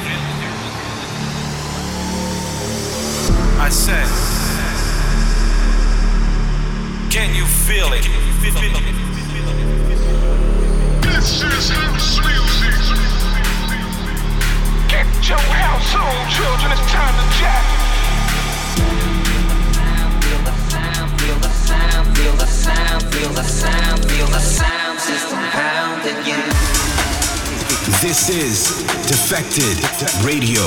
it? I said, can you feel it? This is house music. Get your house on, children. It's time to jack. Feel the sound, feel the sound, feel the sound, feel the sound, feel the sound system pounding you. This is Defected Radio.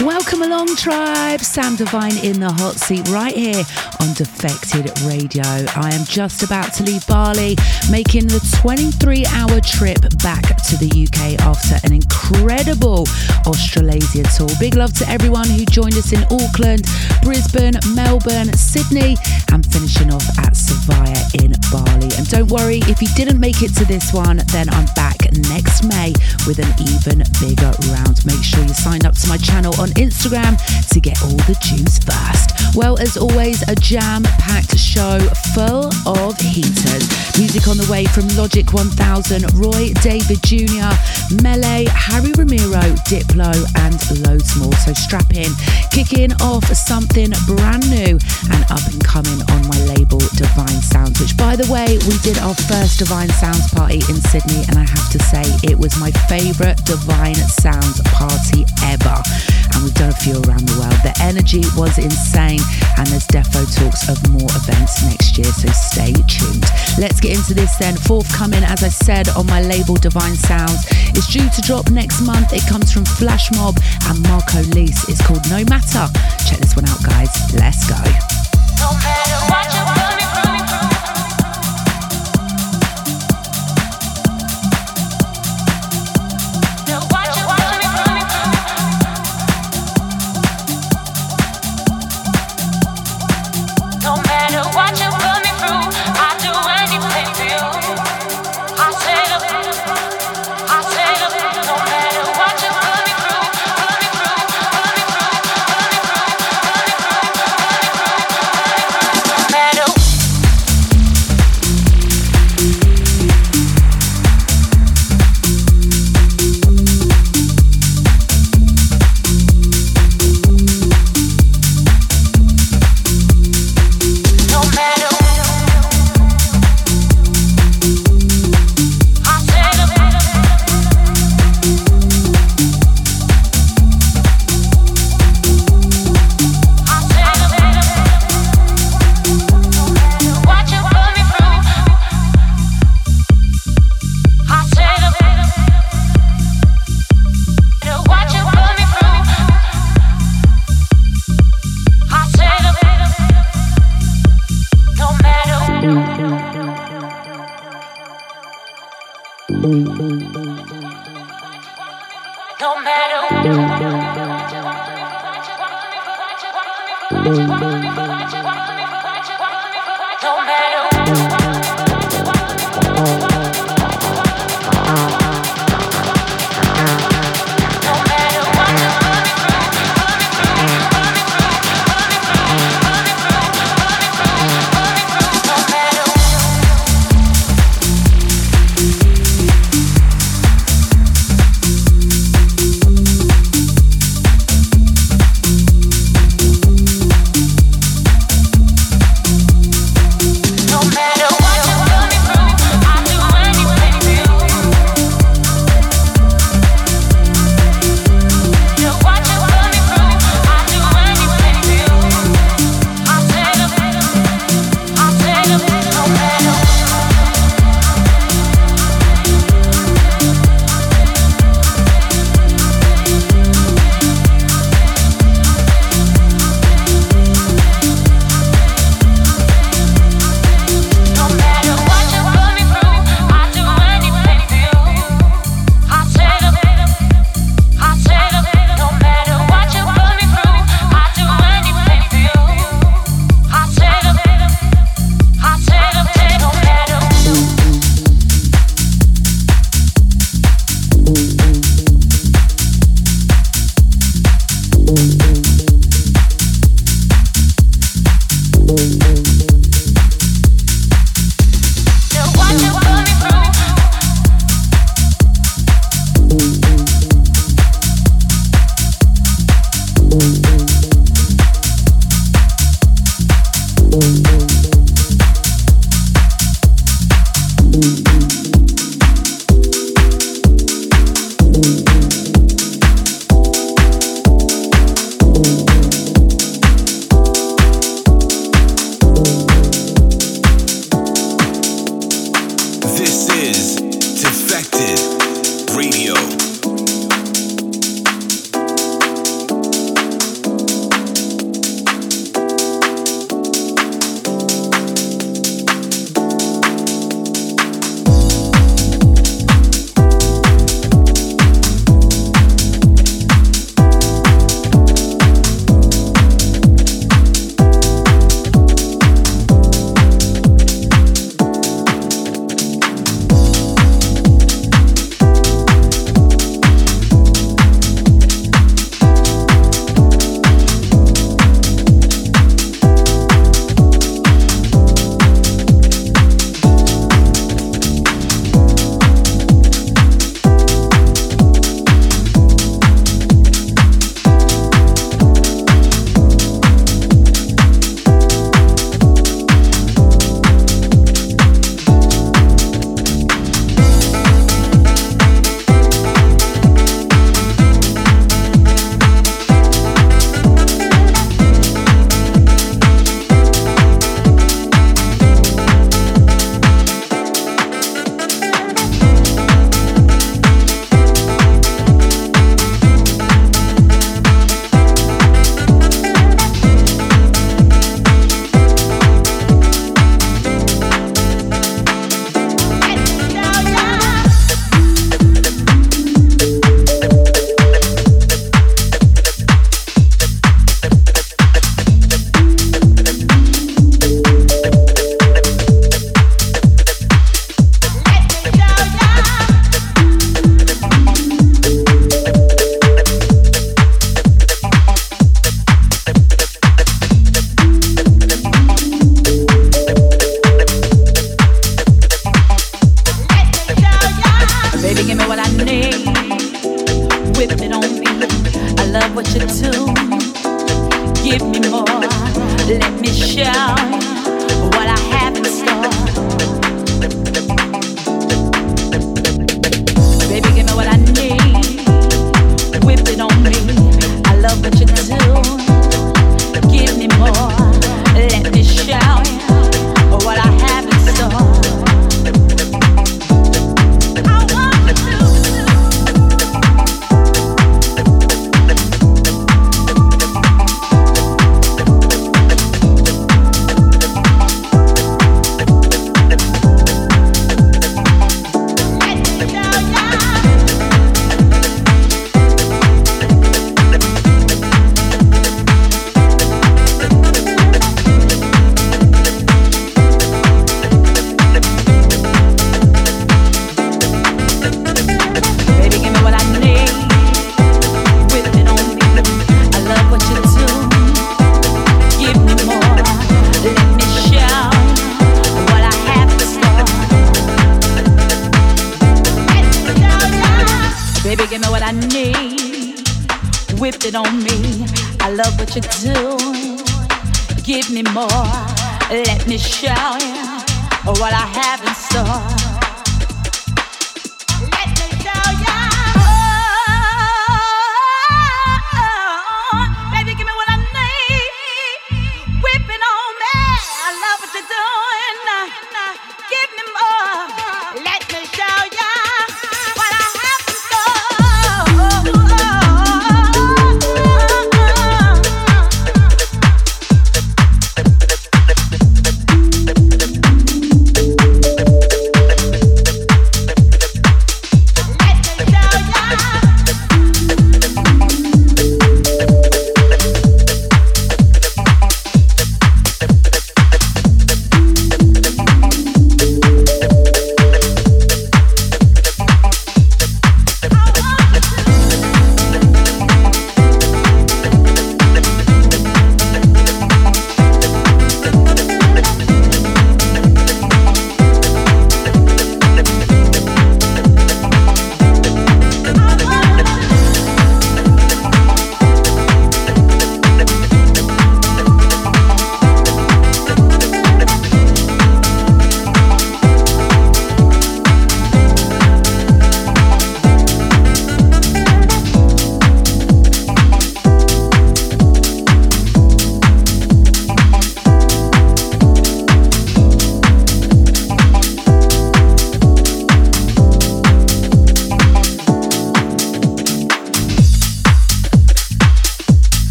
Welcome along, tribe. Sam Divine in the hot seat right here on Defected Radio. I am just about to leave Bali, making the 23 hour trip back to the UK after an incredible Australasia tour. Big love to everyone who joined us in Auckland, Brisbane, Melbourne, Sydney, and finishing off at Savaya in Bali. And don't worry, if you didn't make it to this one, then I'm back next May with an even bigger round. Make sure you sign up to my channel on Instagram to get all the juice first. Well, as always, a jam packed show full of heaters. Music on the way from Logic 1000, Roy Davis Jr., Melé, Harry Romero, Diplo, and loads more. So strap in, kicking off something brand new and up and coming on my label DVINE Sounds, which by the way, we did our first DVINE Sounds party in Sydney, and I have to say it was my favourite DVINE Sounds party ever. And we've done a few around the world. The energy was insane, and there's defo talks of more events next year, so stay tuned. Let's get into this then. Forthcoming, as I said, on my label DVINE Sounds, is due to drop next month. It comes from Flash Mob and Marco Lys. It's called No Matter. Check this one out, guys. Let's go. No matter what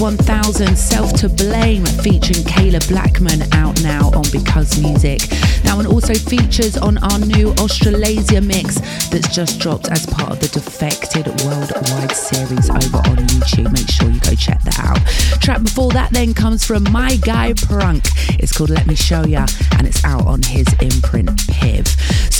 1000, Self to Blame, featuring Kayla Blackmon, out now on Because Music. That one also features on our new Australasia mix that's just dropped as part of the Defected Worldwide series over on YouTube. Make sure you go check that out. Track before that then comes from my guy Prunk. It's called Let Me Show Ya, and it's out on his imprint Piv.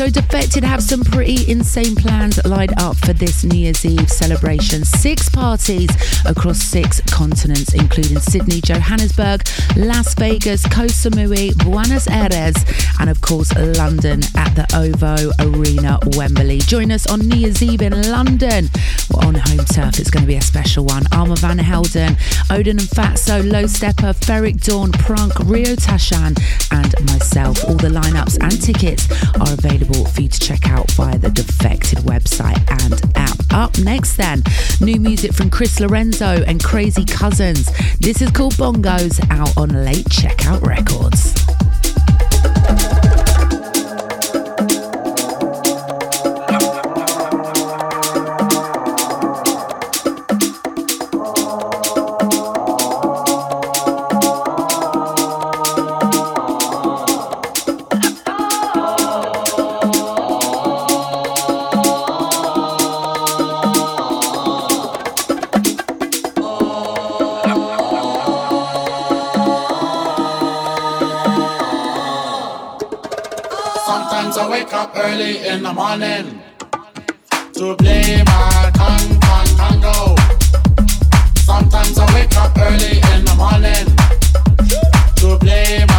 So Defected have some pretty insane plans lined up for this New Year's Eve celebration. Six parties across six continents, including Sydney, Johannesburg, Las Vegas, Koh Samui, Buenos Aires, and of course London at the OVO Arena, Wembley. Join us on New Year's Eve in London. We're on home turf. It's going to be a special one. Armand Van Helden, Odin and Fatso, Low Steppa, Ferreck Dawn, Prunk, Rio Tashan, and myself. All the lineups and tickets are available for you to check out via the Defected website and app. Up next, then, new music from Chris Lorenzo and Crazy Cousinz. This is called Bongos out on Late Checkout Records. up early in the morning to play my con con congo. Sometimes I wake up early in the morning to play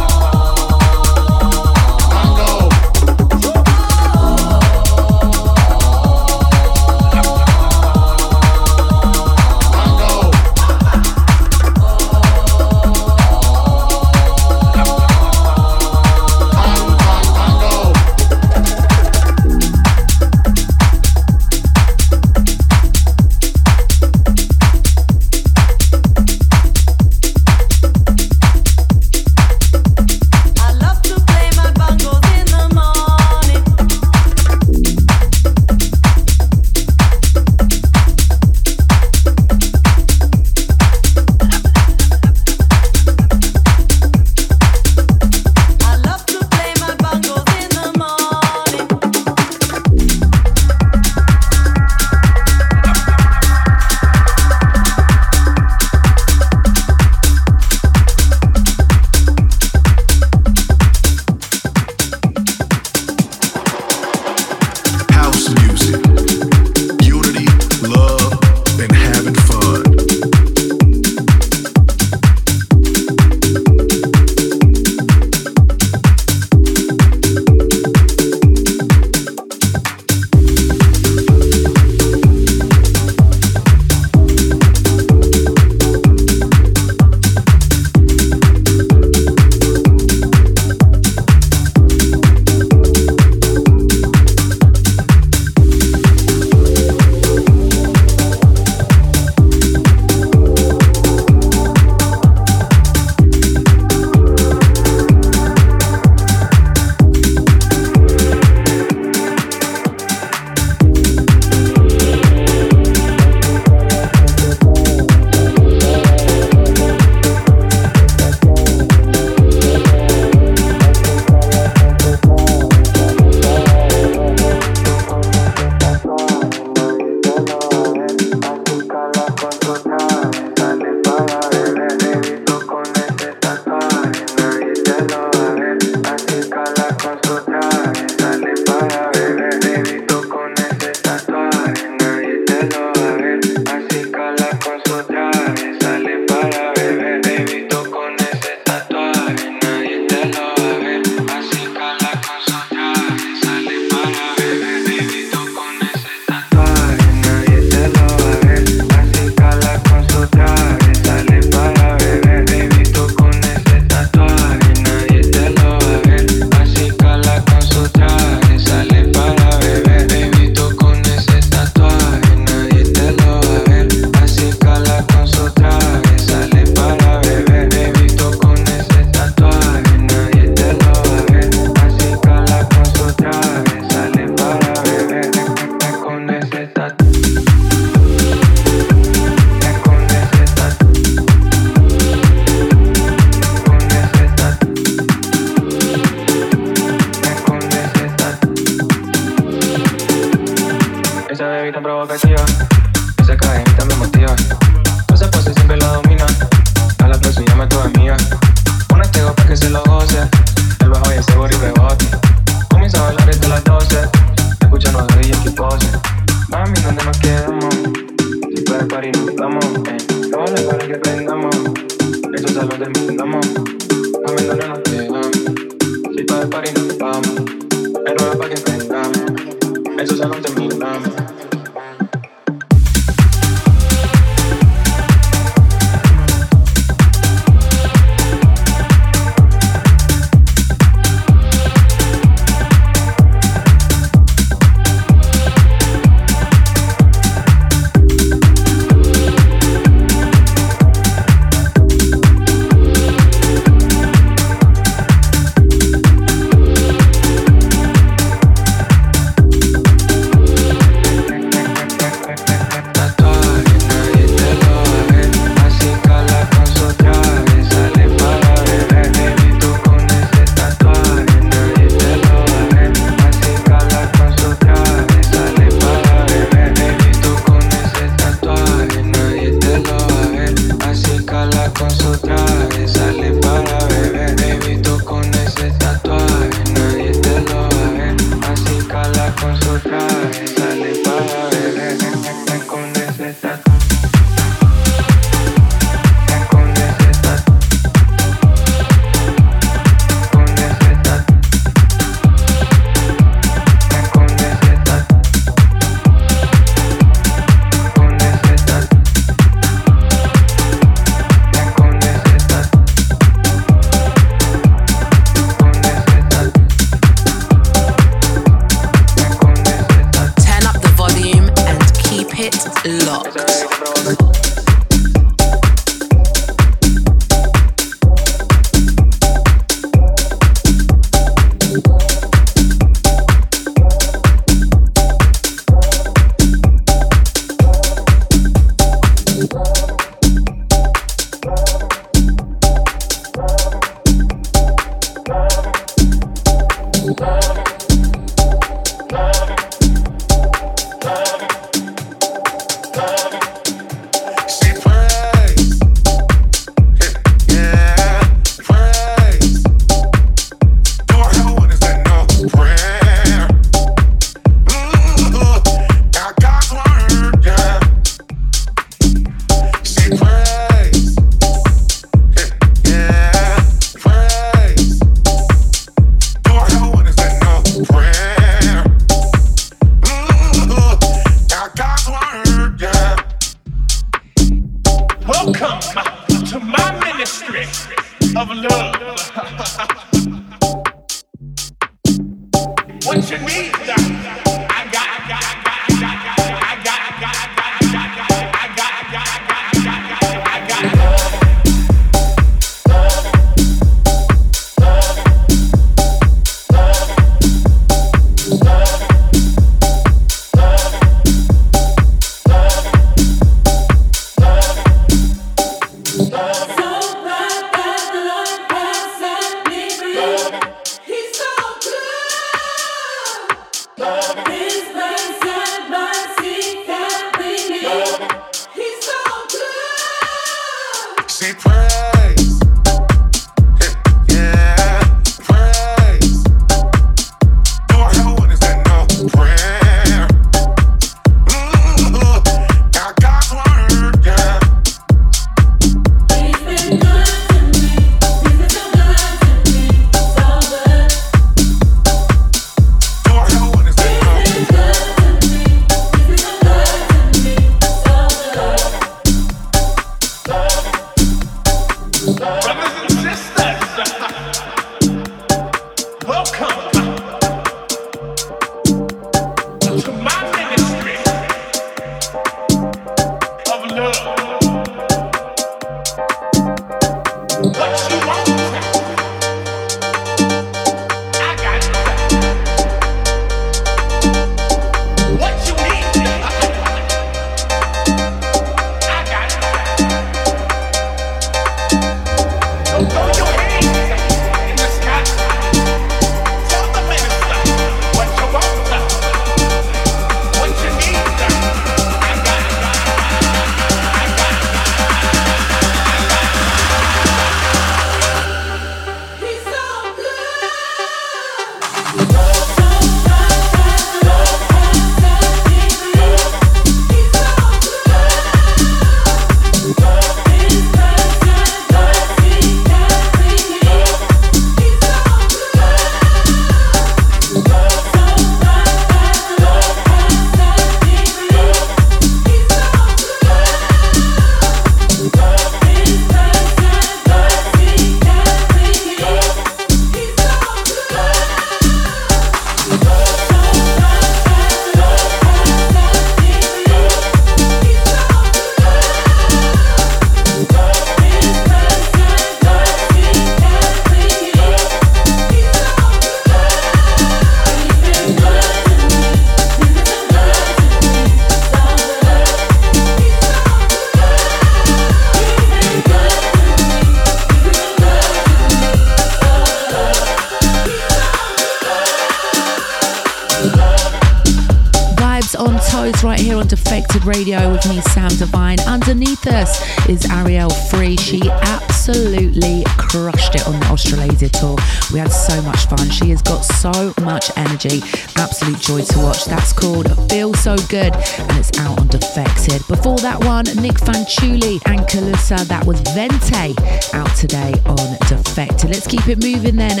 Keep it moving then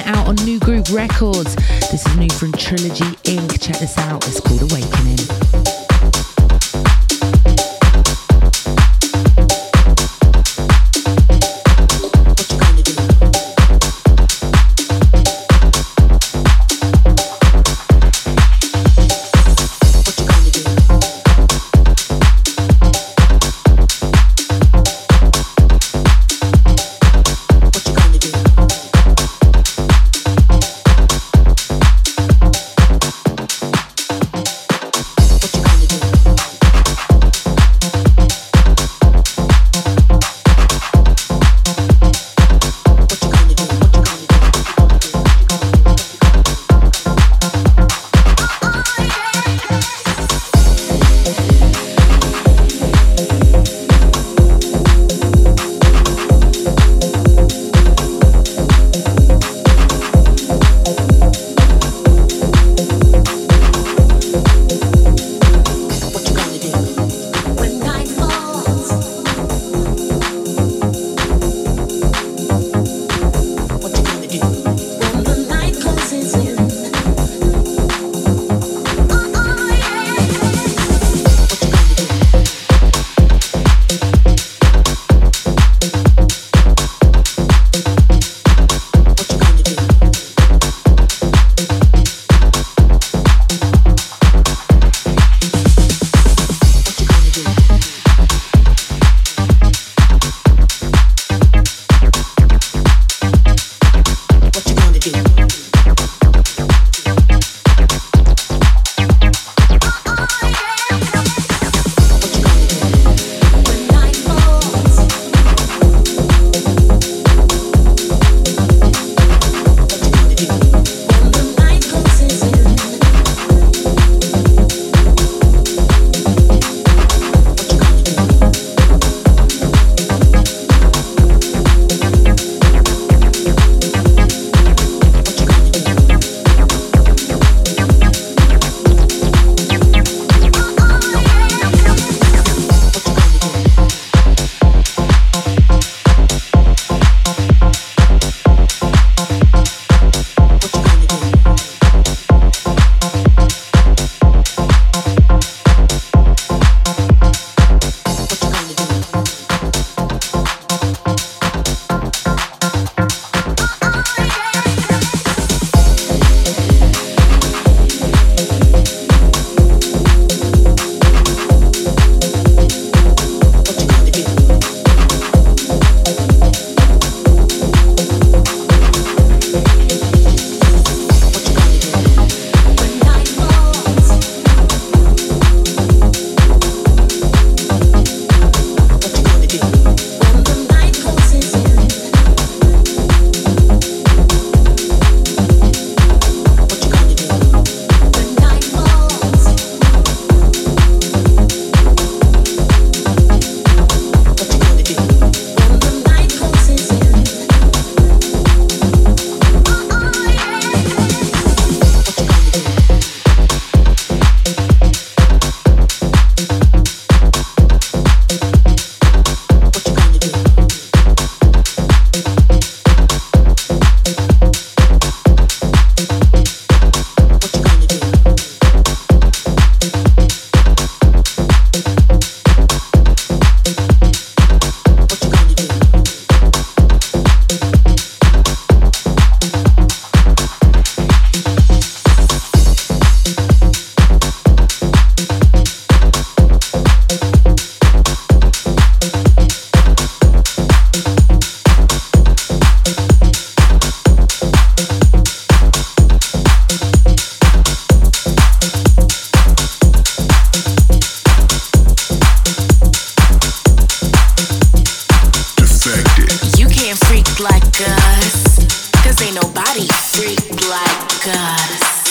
You can't freak like us, cause ain't nobody freak like us.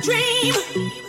dream.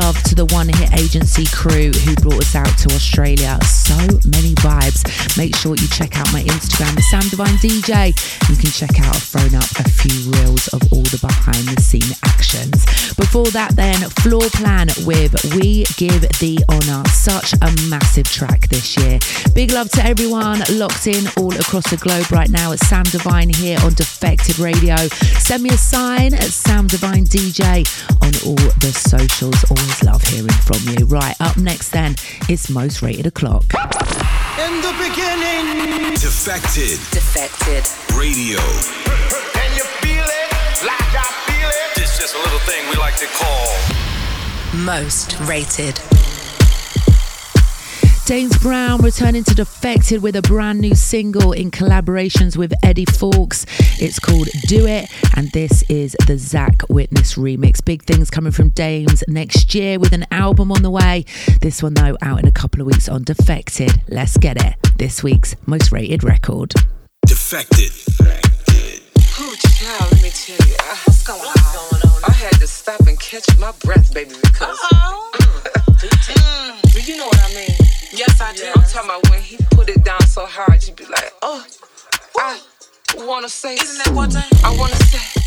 love to the One Hit Agency crew who brought us out to Australia make sure you check out my Instagram, Sam Divine DJ. You can check out, I've thrown up a few reels of all the behind the scene actions. Before that, then, Floor Plan with We Give the Honour. Such a massive track this year. Big love to everyone locked in all across the globe right now It's Sam Divine here on Defected Radio. Send me a sign at Sam Divine DJ on all the socials. Always love hearing from you. Right, up next, then, it's most rated o'clock the beginning. Defected. Defected. Radio. Can you feel it like I feel it? It's just a little thing we like to call. Most rated. Dames Brown returning to Defected with a brand new single in collaborations with Eddie Fowlkes. It's called Do It, and this is the Zach Witness remix. Big things coming from Dames next year with an album on the way, this one, though, out in a couple of weeks on Defected. Let's get it. This week's most rated record. Defected. Oh, child, let me tell you. I, What's going on? I had to stop and catch my breath, baby, because. Mm, do you know what I mean? Yes, I do. I'm talking about when he put it down so hard, you'd be like, oh, I wanna say. Isn't that one thing? I wanna say.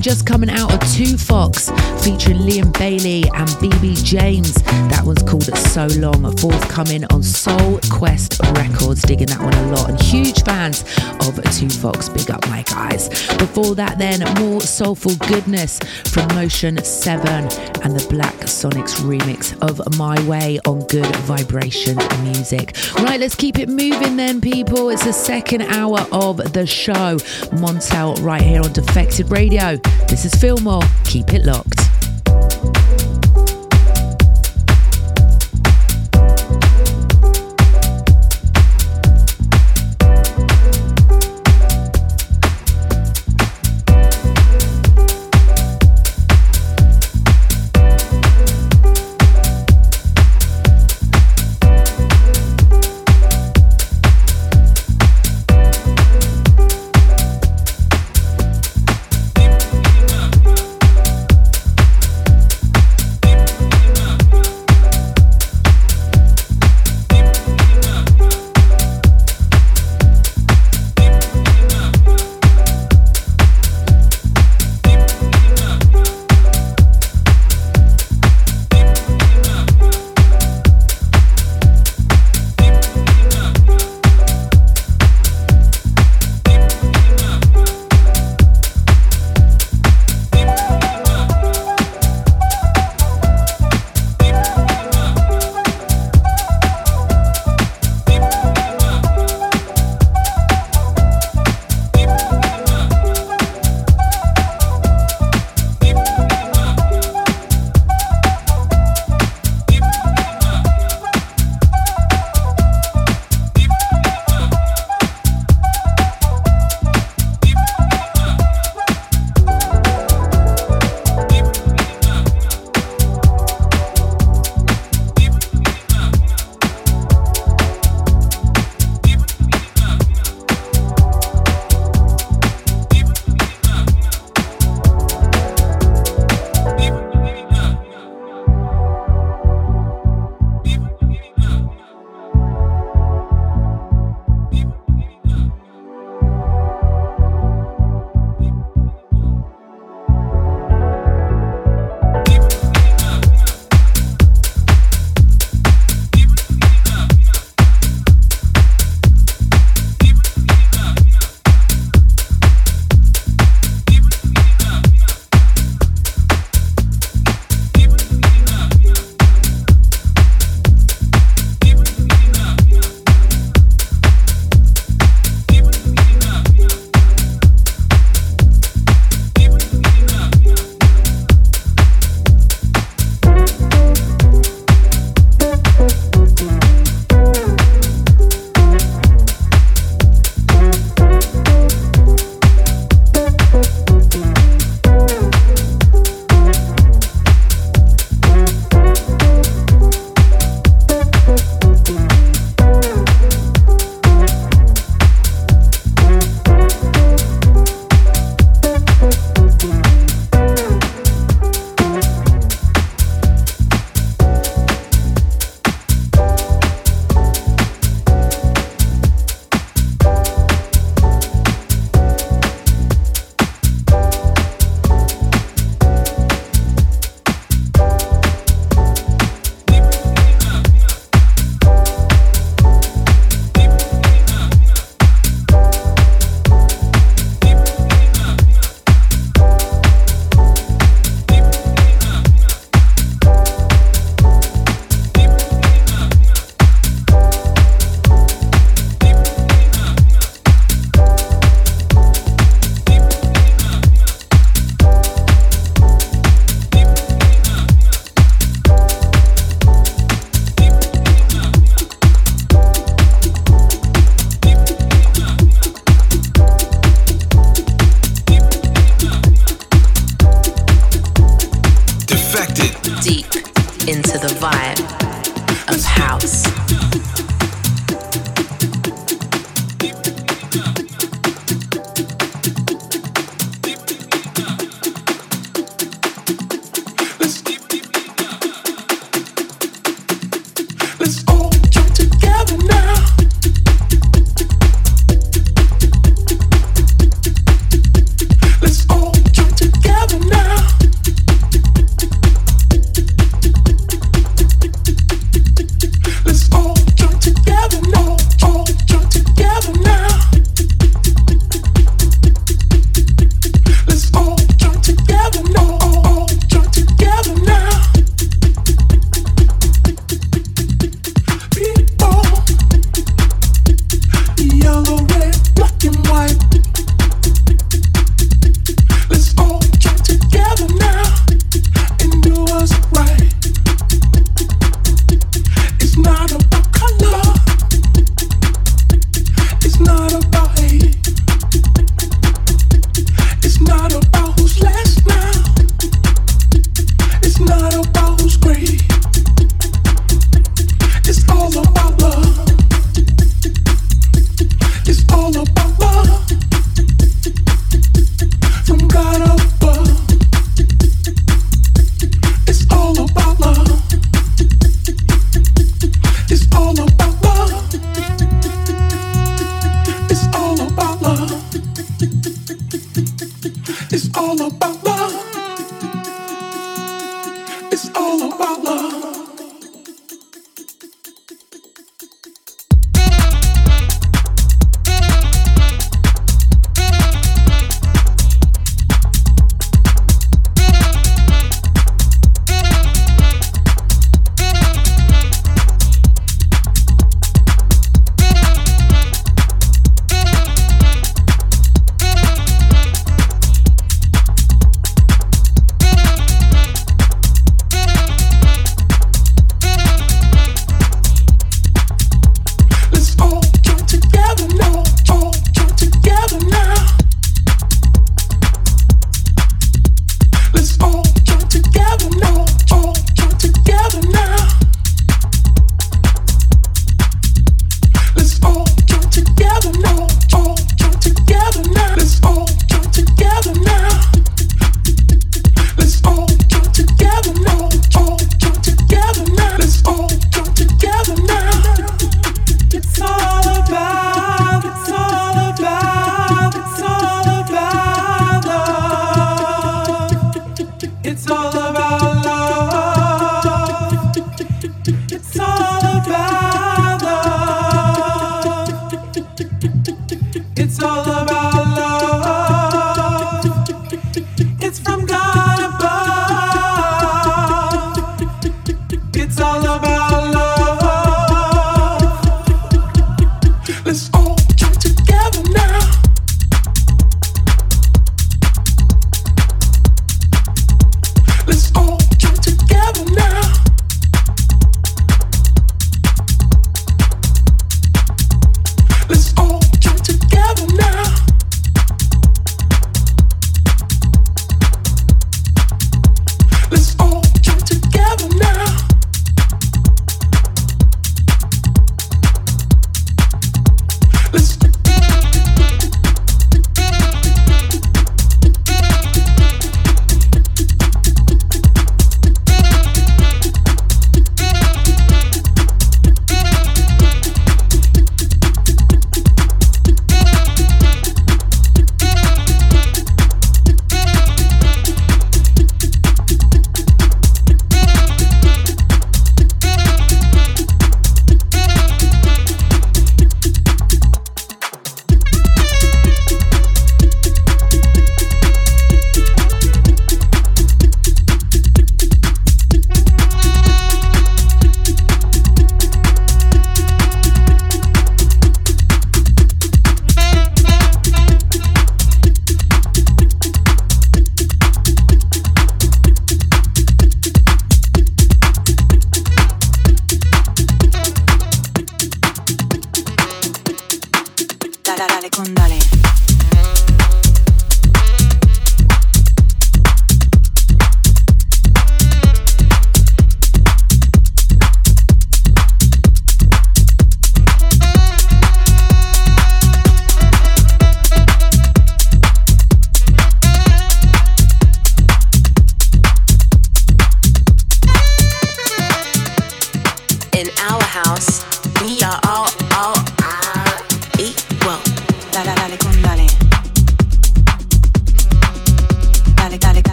Just coming out of 2Fox featuring Liam Bailey and BB James. That one's called So Long, forthcoming on Soul Quest Records. Digging that one a lot and huge fans of 2Fox. Big up my guys. Before that, then more soulful goodness from Motion Severn and the Black Sonix remix of My Way on Good Vibration Music. Right, let's keep it moving then, people. It's the second hour of the show. Montel right here on Defected Radio. This is Fillmore. Keep it locked.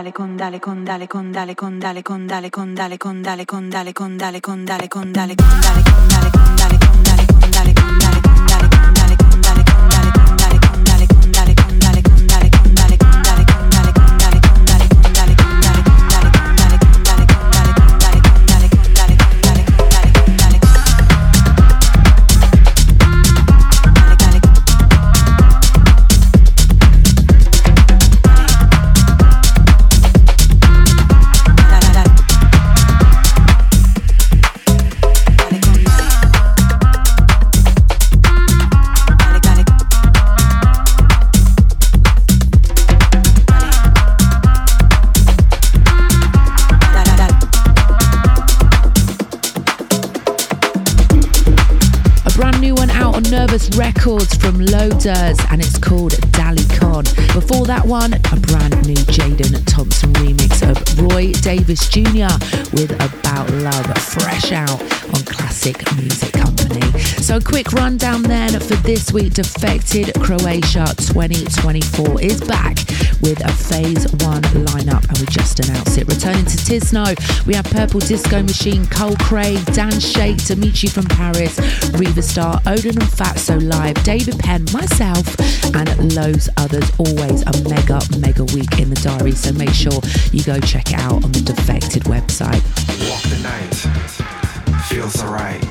condale condale condale condale condale condale condale condale condale condale condale condale condale condale condale condale con dale con dale con dale con dale con dale that one, a brand new Jaden Thompson remix of Roy Davis Jr. with About Love, fresh out on Classic Music Company. So, quick rundown then for this week Defected Croatia 2024 is back with a phase one lineup, and we just announced it. Returning to Tisno, we have Purple Disco Machine, Cole Craig, Dan Shake, Dimitri from Paris, Riva Starr, Oden and Fatzo Live, David Penn, myself, and loads others. Always a mega, mega week in the diary, so make sure you go check it out on the Defected website. Walk the night, feels alright.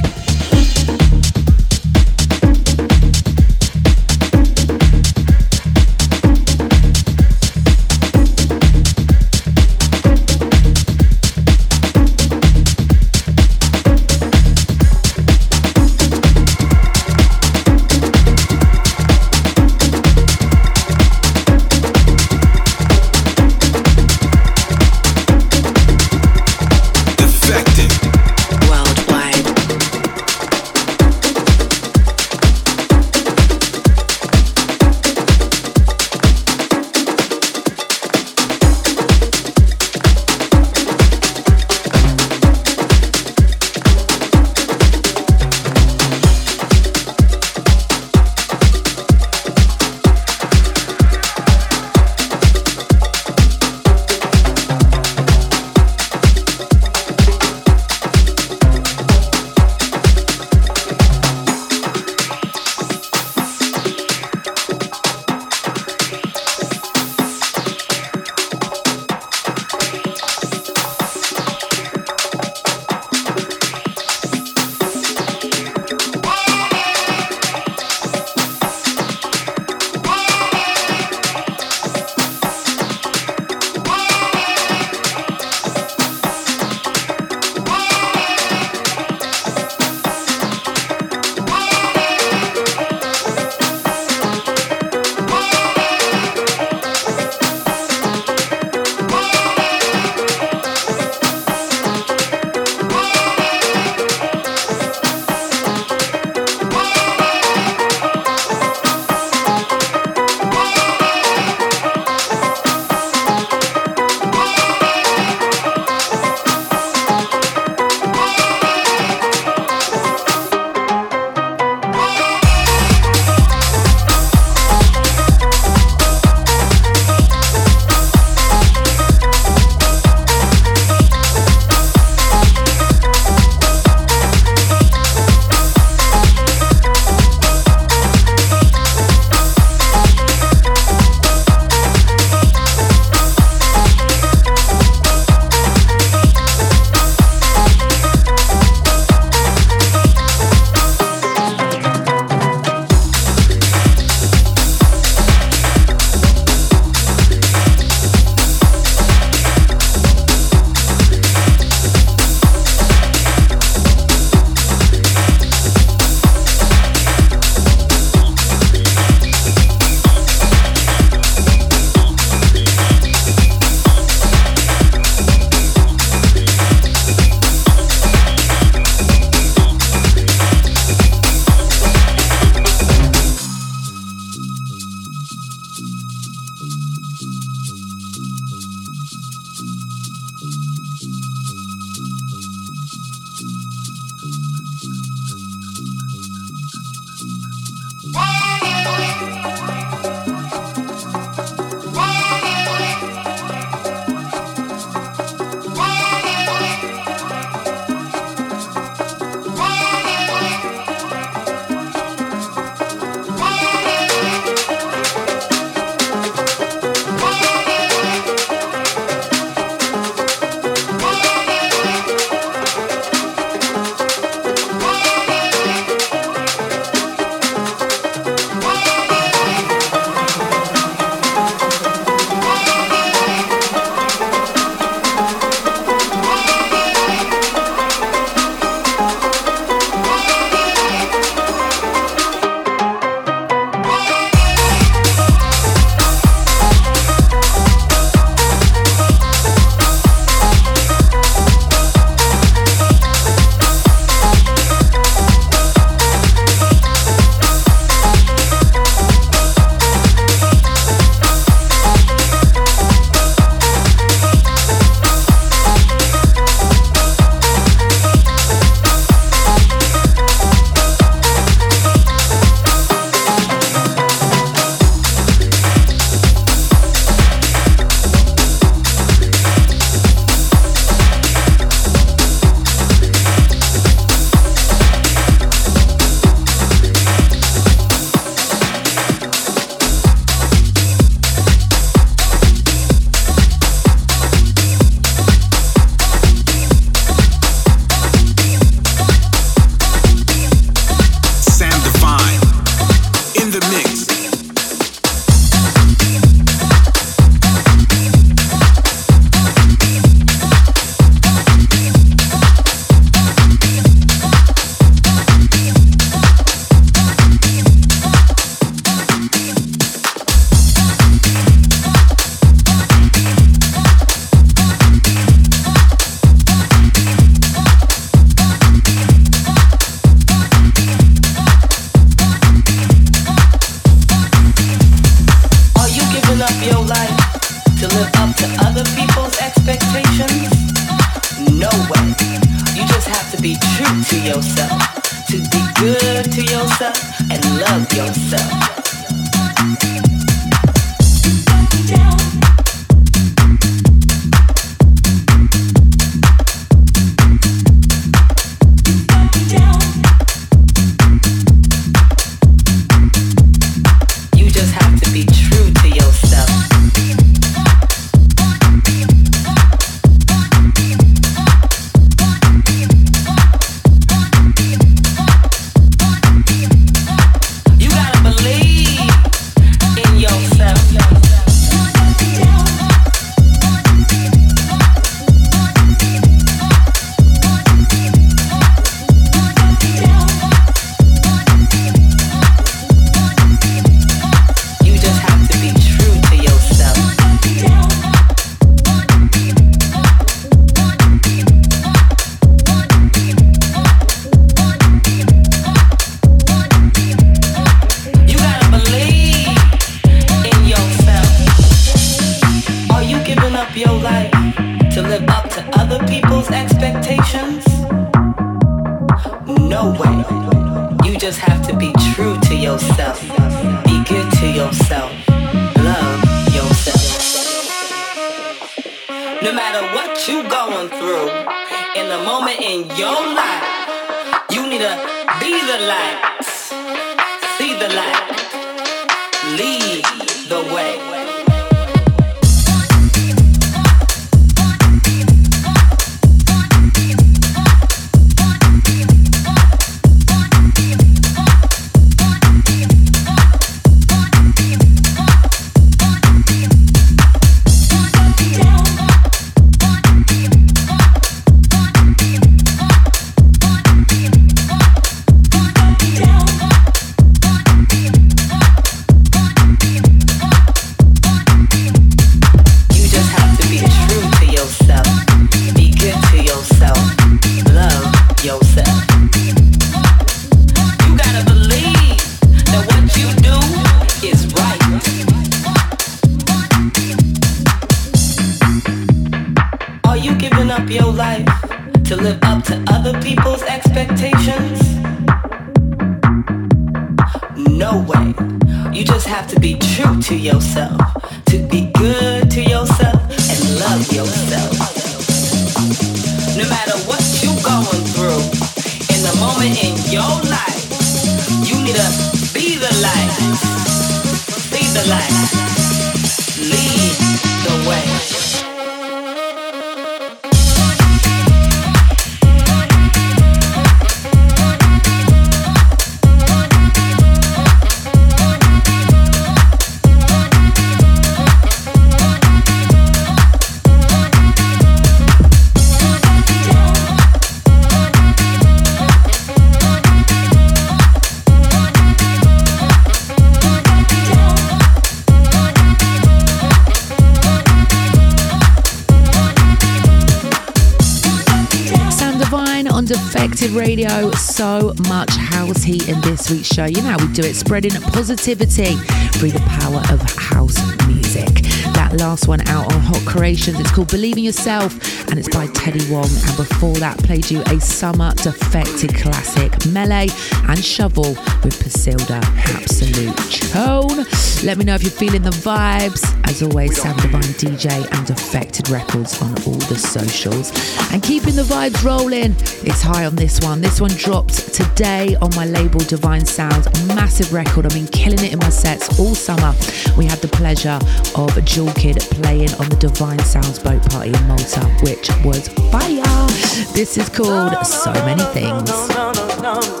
You know how we do it, spreading positivity through the power of house music. That last one out on Hot Creations, it's called Believe in Yourself and it's by Teddy Wong. And before that, played you a summer defected classic, Melé and Shovell with Pasilda. Absolute tone. Let me know if you're feeling the vibes. As always, Sam Divine DJ and Defected Records on all the socials. And keeping the vibes rolling, it's high on this one. This one dropped today on my label DVINE Sounds. Massive record. I've been killing it in my sets all summer. We had the pleasure of Jewel Kid playing on the DVINE Sounds boat party in Malta, which was fire. This is called So Many Things.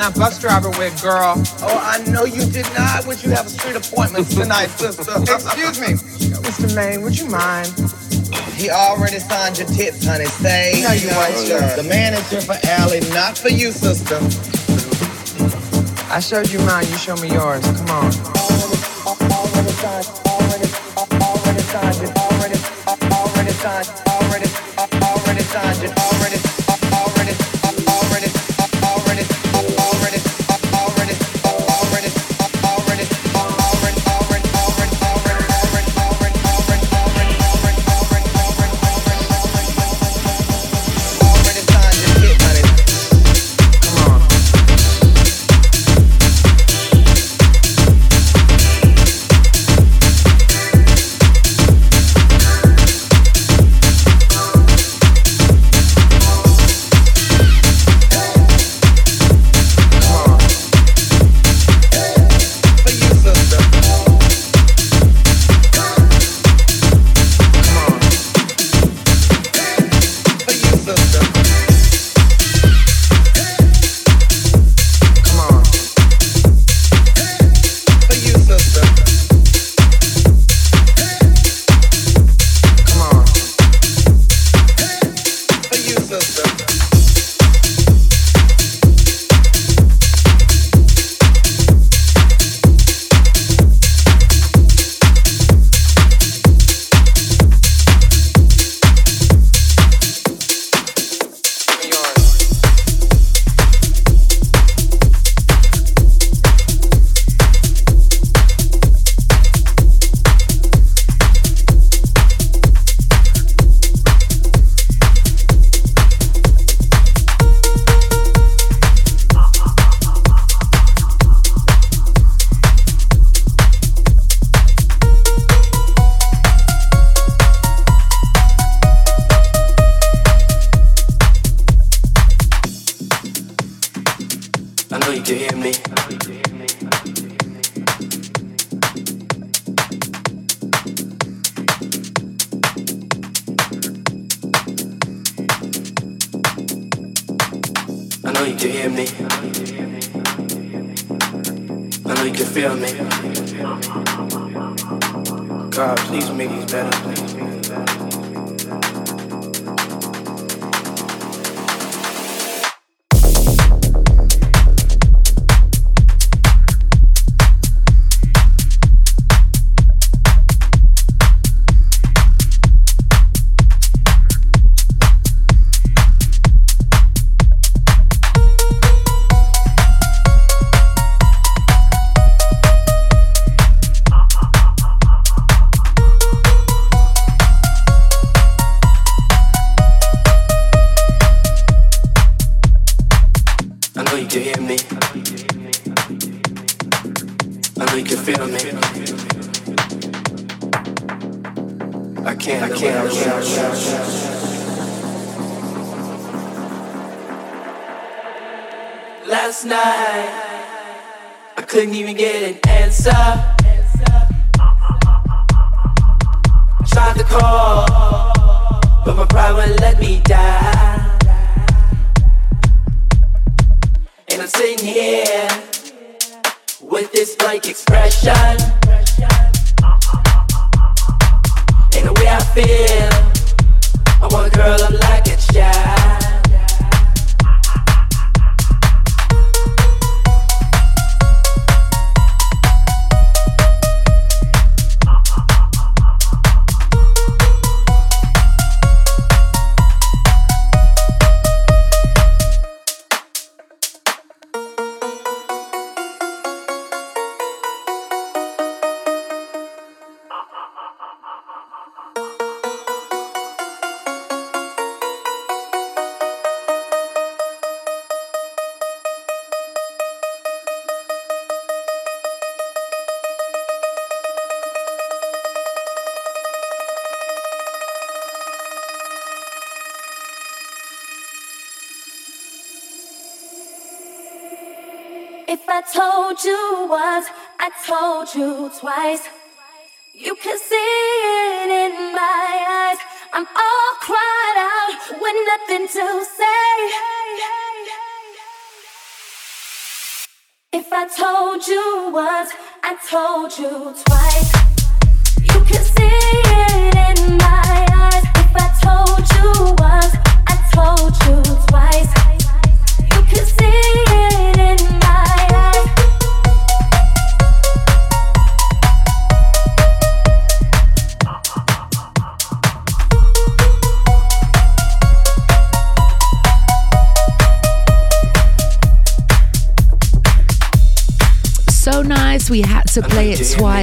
that bus driver with, girl. Oh, I know you did not. Would you have a street appointment tonight, sister? Excuse me. Mr. Main. would you mind? He already signed your tips, honey. Say no, you weren't. The manager for Allie, not for you, sister. I showed you mine. You show me yours. Come on. To hear me. I know you can feel me. God, please make these better.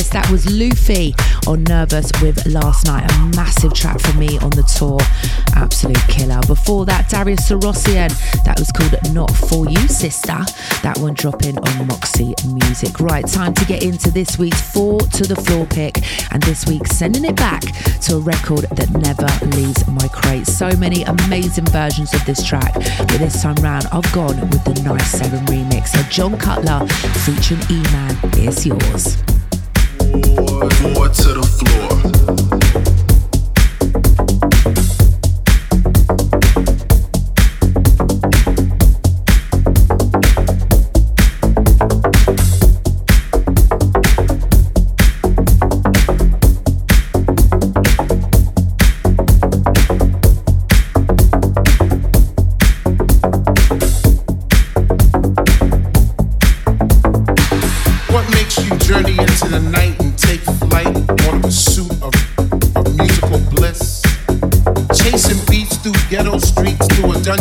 That was Loofy on Nervous with Last Night, a massive track for me on the tour. Absolute killer. Before that, Darius Syrossian, that was called Not For You Sista. That one dropping on Moxy Muzik. Right, time to get into this week's Four to the Floor pick. And this week, sending it back to a record that never leaves my crate. So many amazing versions of this track, but this time round, I've gone with the NiCe7 remix. So, Jon Cutler featuring E Man is yours. Four to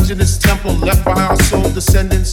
to this temple left by our soul descendants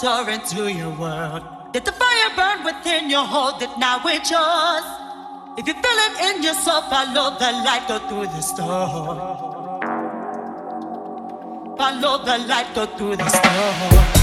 soar into your world. Let the fire burn within you, hold it now, it's yours. If you feel it in your soul, follow the light, go through the storm. Follow the light, go through the storm.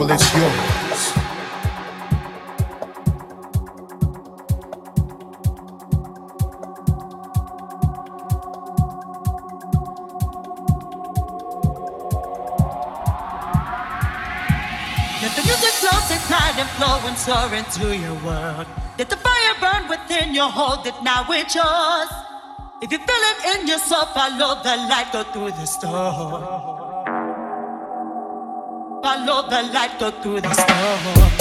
Well, it's yours. Let the music flow, take flight and flow and soar into your world. Let the fire burn within you, hold it now, it's yours. If you feel it in your soul, follow the light, go through the storm. Follow the light, go through the storm.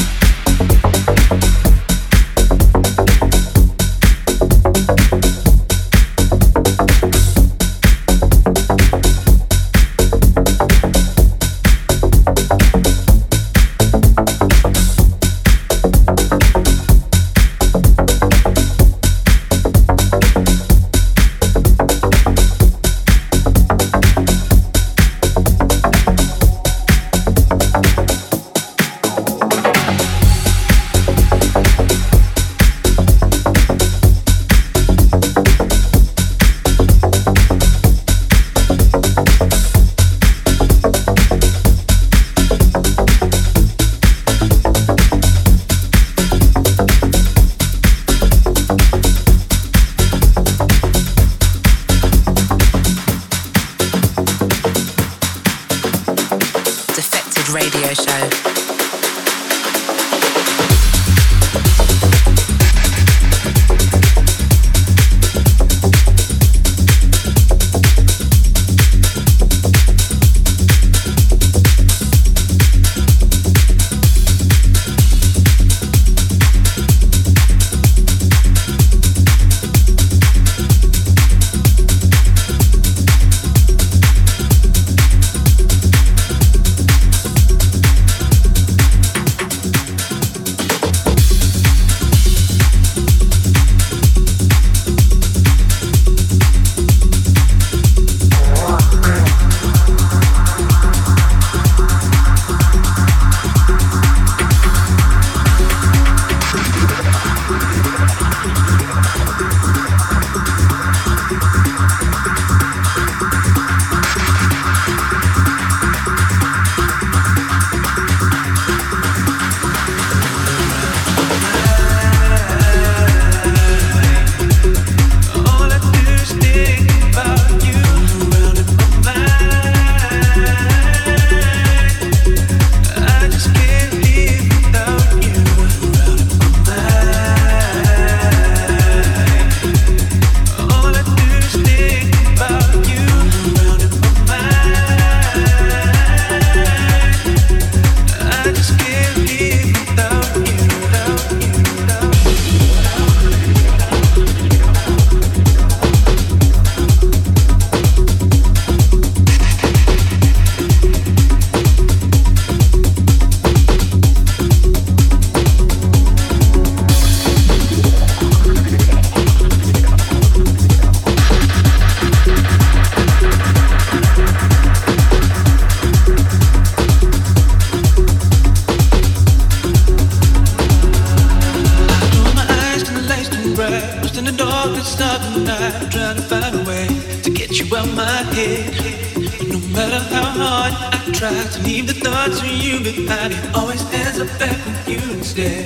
The you behind. It always ends up back with you instead.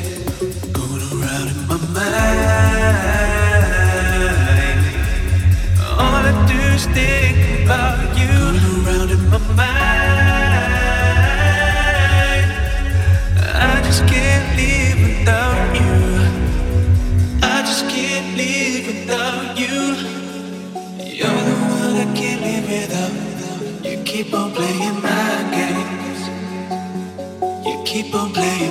Going around in my mind. All I do is think about you. Going around in my mind. I just can't live without you. I just can't live without you. You're the one I can't live without. You keep on playing my keep on playing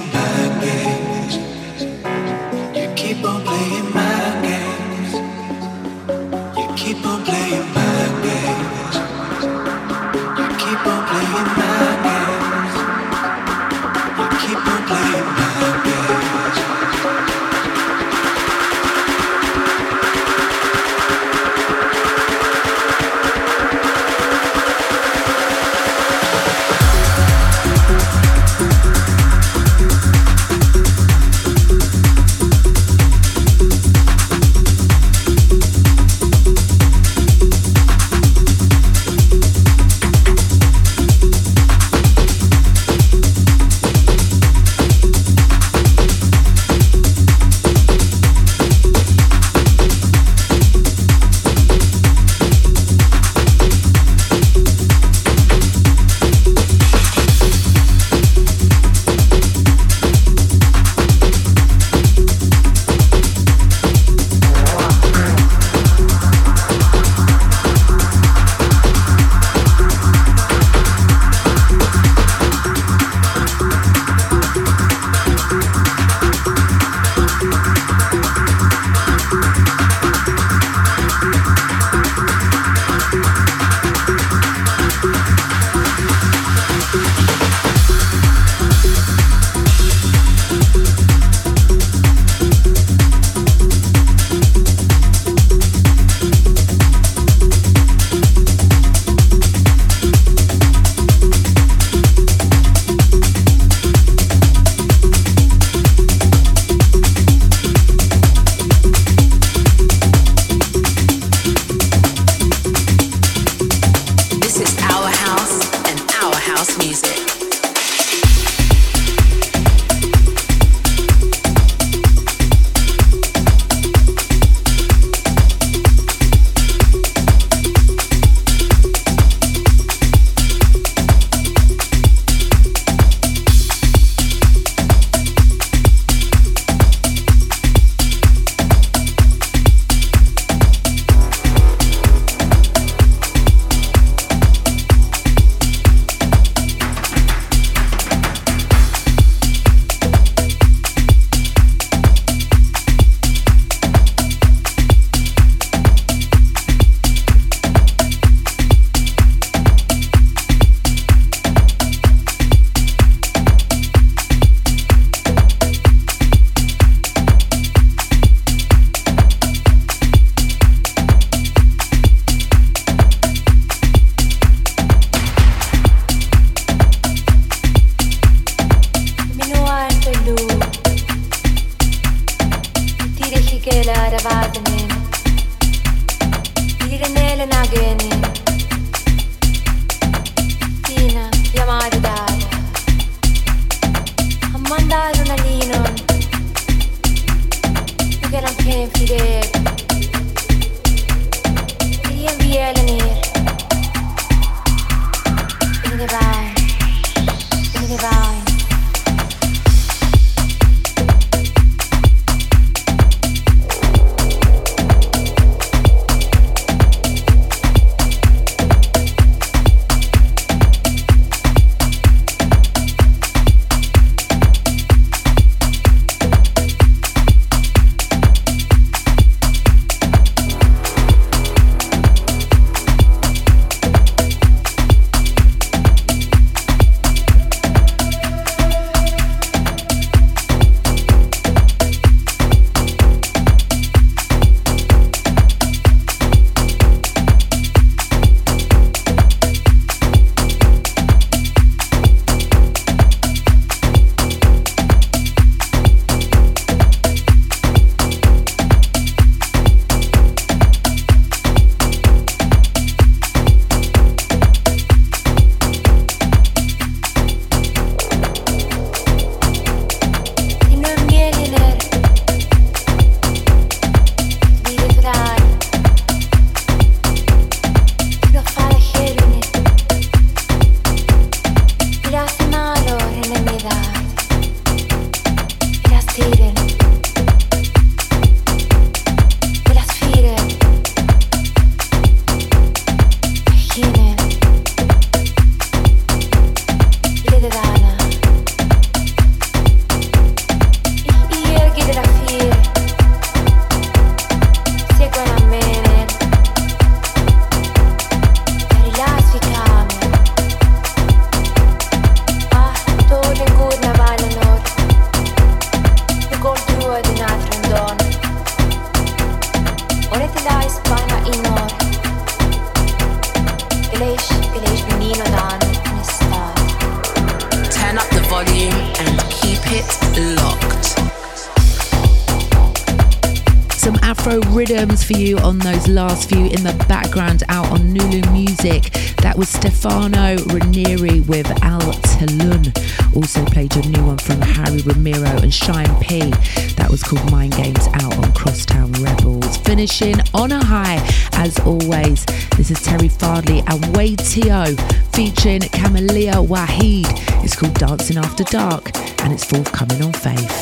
last few in the background out on Nulu Music. That was Stefano Ranieri with Al Telun. Also played your new one from Harry Romero and Shyam P. That was called Mind Games out on Crosstown Rebels. Finishing on a high, as always. This is Terry Farley and Wade T.O. featuring Camelia Wahid. It's called Dancing After Dark and it's forthcoming on Faith.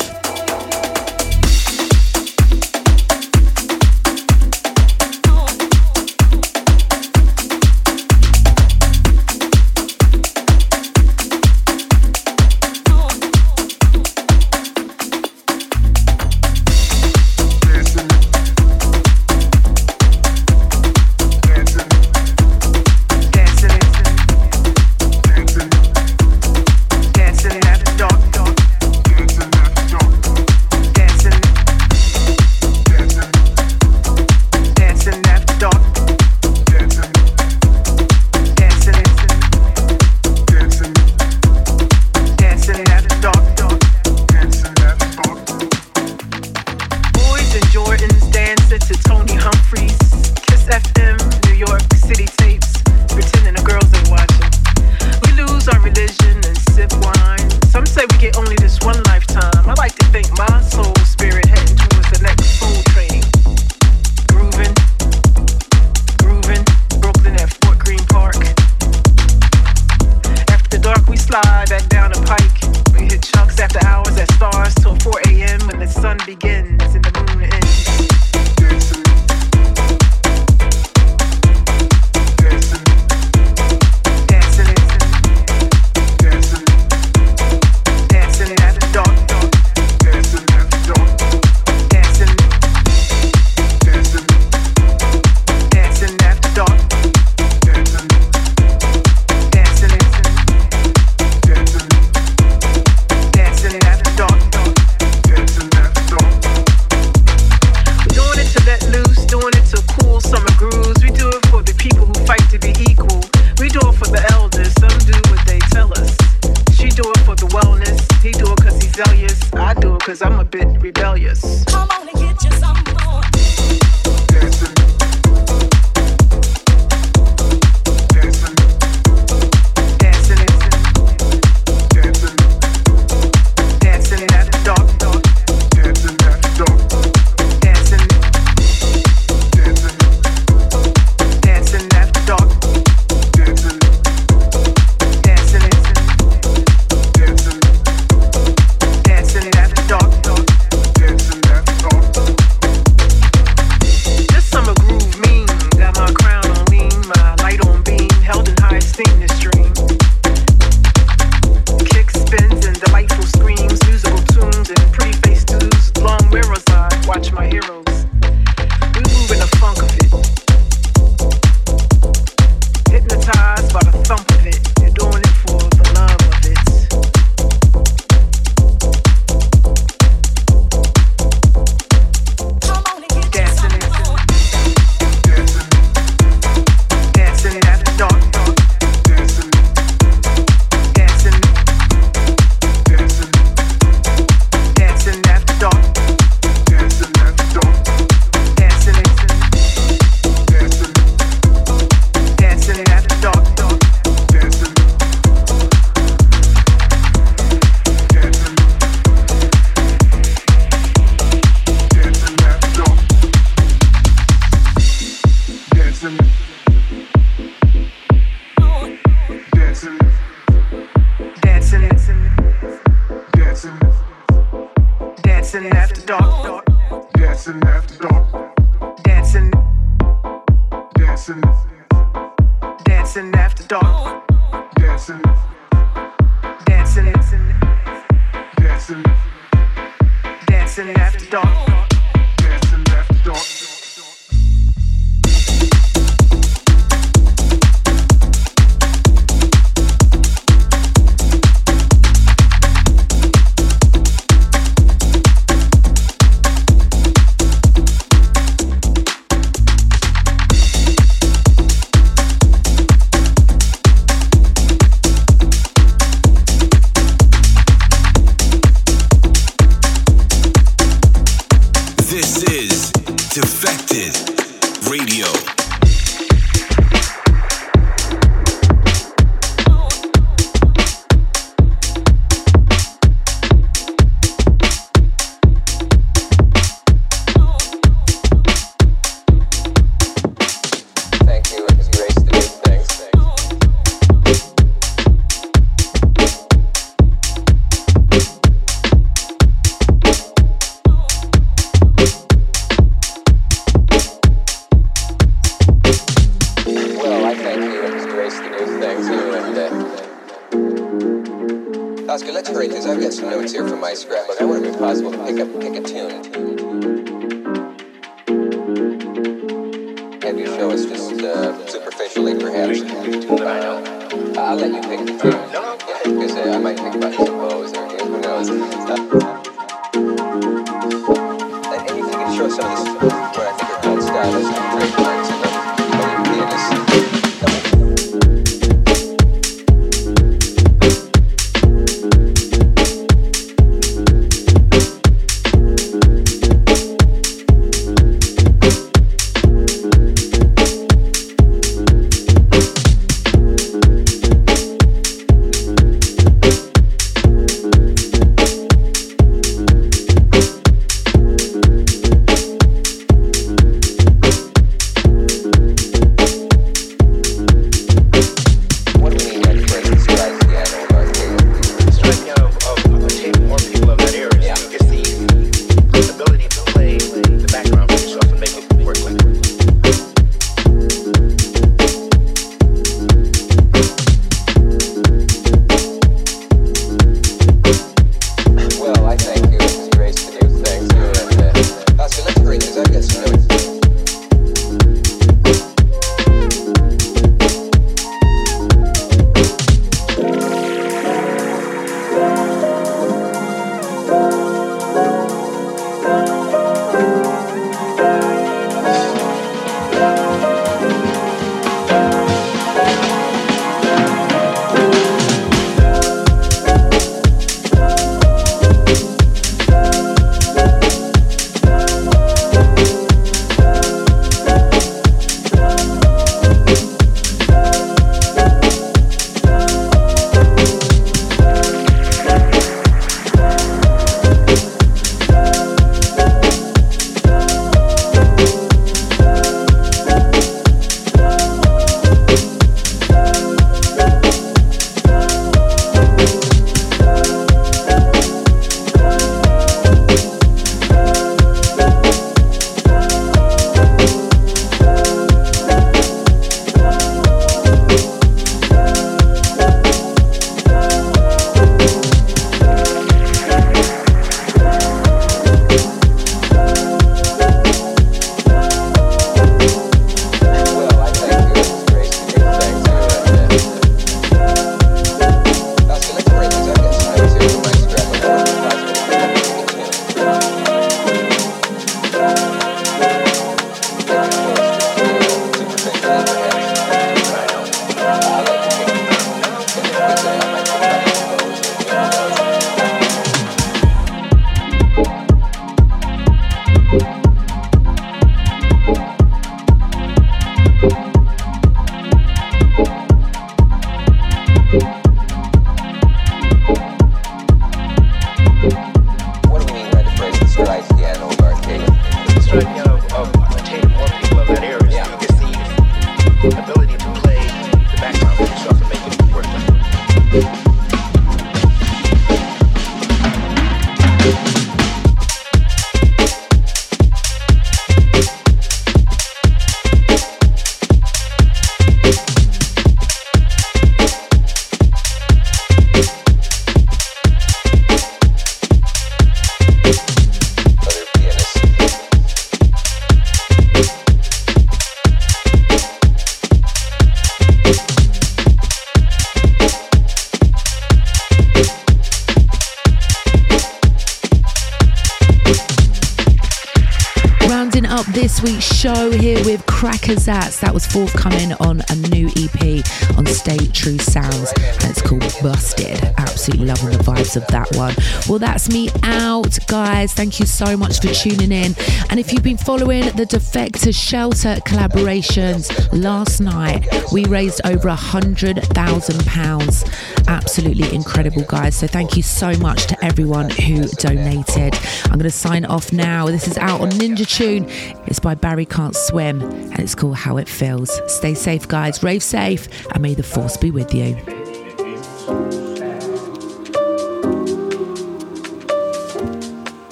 Show here with Crackerzats. That was forthcoming on a new EP on State True Sounds, and it's called Busted. Absolutely loving the vibes of that one. Well, that's me out, guys. Thank you so much for tuning in. And if you've been following the Defected Shelter collaborations, last night we raised over a hundred thousand pounds. Absolutely incredible, guys. So thank you so much to everyone who donated. I'm going to sign off now. This is out on Ninja Tune. It's by Barry Can't Swim and it's called How It Feels. Stay safe, guys. Rave safe and may the force be with you.